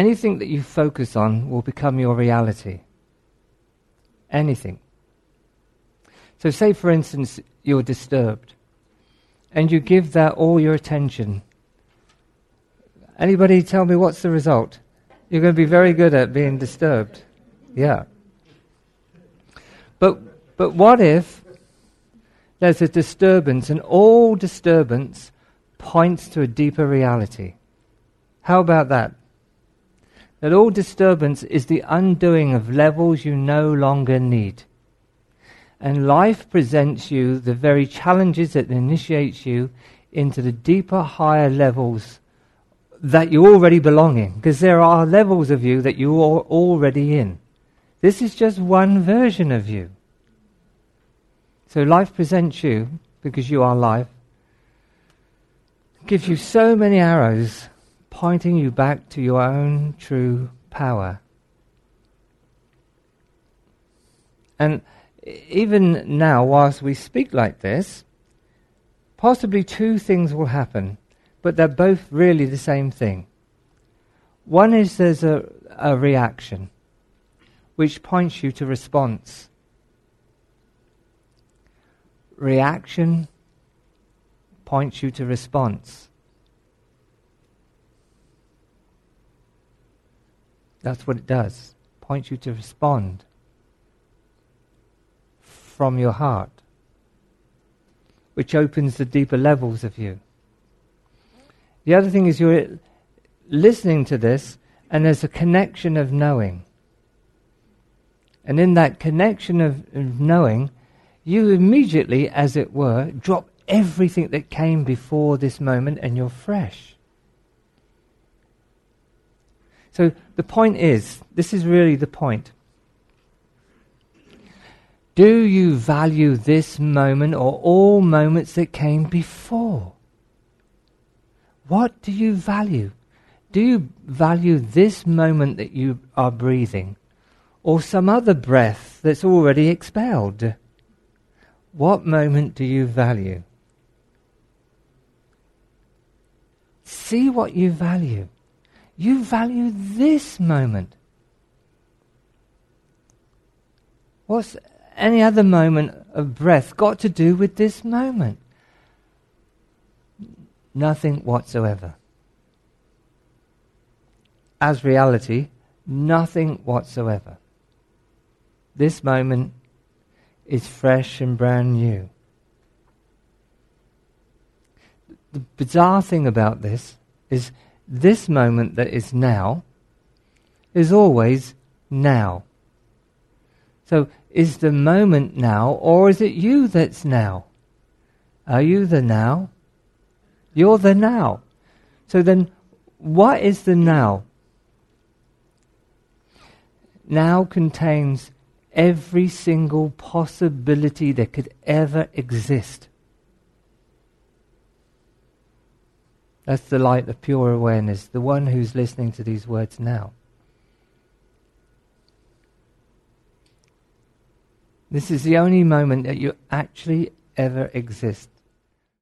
anything that you focus on will become your reality. Anything. So, say for instance, you're disturbed and you give that all your attention. Anybody tell me what's the result? You're going to be very good at being disturbed. Yeah. But, but what if there's a disturbance and all disturbance points to a deeper reality? How about that? That all disturbance is the undoing of levels you no longer need. And life presents you the very challenges that initiates you into the deeper, higher levels that you already belong in. Because there are levels of you that you are already in. This is just one version of you. So life presents you, because you are life, gives you so many arrows pointing you back to your own true power. And even now, whilst we speak like this, possibly two things will happen, but they're both really the same thing. One is there's a, a reaction, which points you to response. Reaction points you to response. That's what it does. Points you to respond from your heart, which opens the deeper levels of you. The other thing is you're listening to this, and there's a connection of knowing. And in that connection of, of knowing, you immediately, as it were, drop everything that came before this moment and you're fresh. So the point is this is really the point. Do you value this moment or all moments that came before? What do you value? Do you value this moment that you are breathing or some other breath that's already expelled? What moment do you value? See what you value. You value this moment. What's any other moment of breath got to do with this moment? Nothing whatsoever. As reality, nothing whatsoever. This moment is fresh and brand new. The bizarre thing about this is this moment that is now is always now. So is the moment now, or is it you that's now? Are you the now? You're the now. So then, what is the now? Now contains every single possibility that could ever exist. That's the light of pure awareness, the one who's listening to these words now. This is the only moment that you actually ever exist.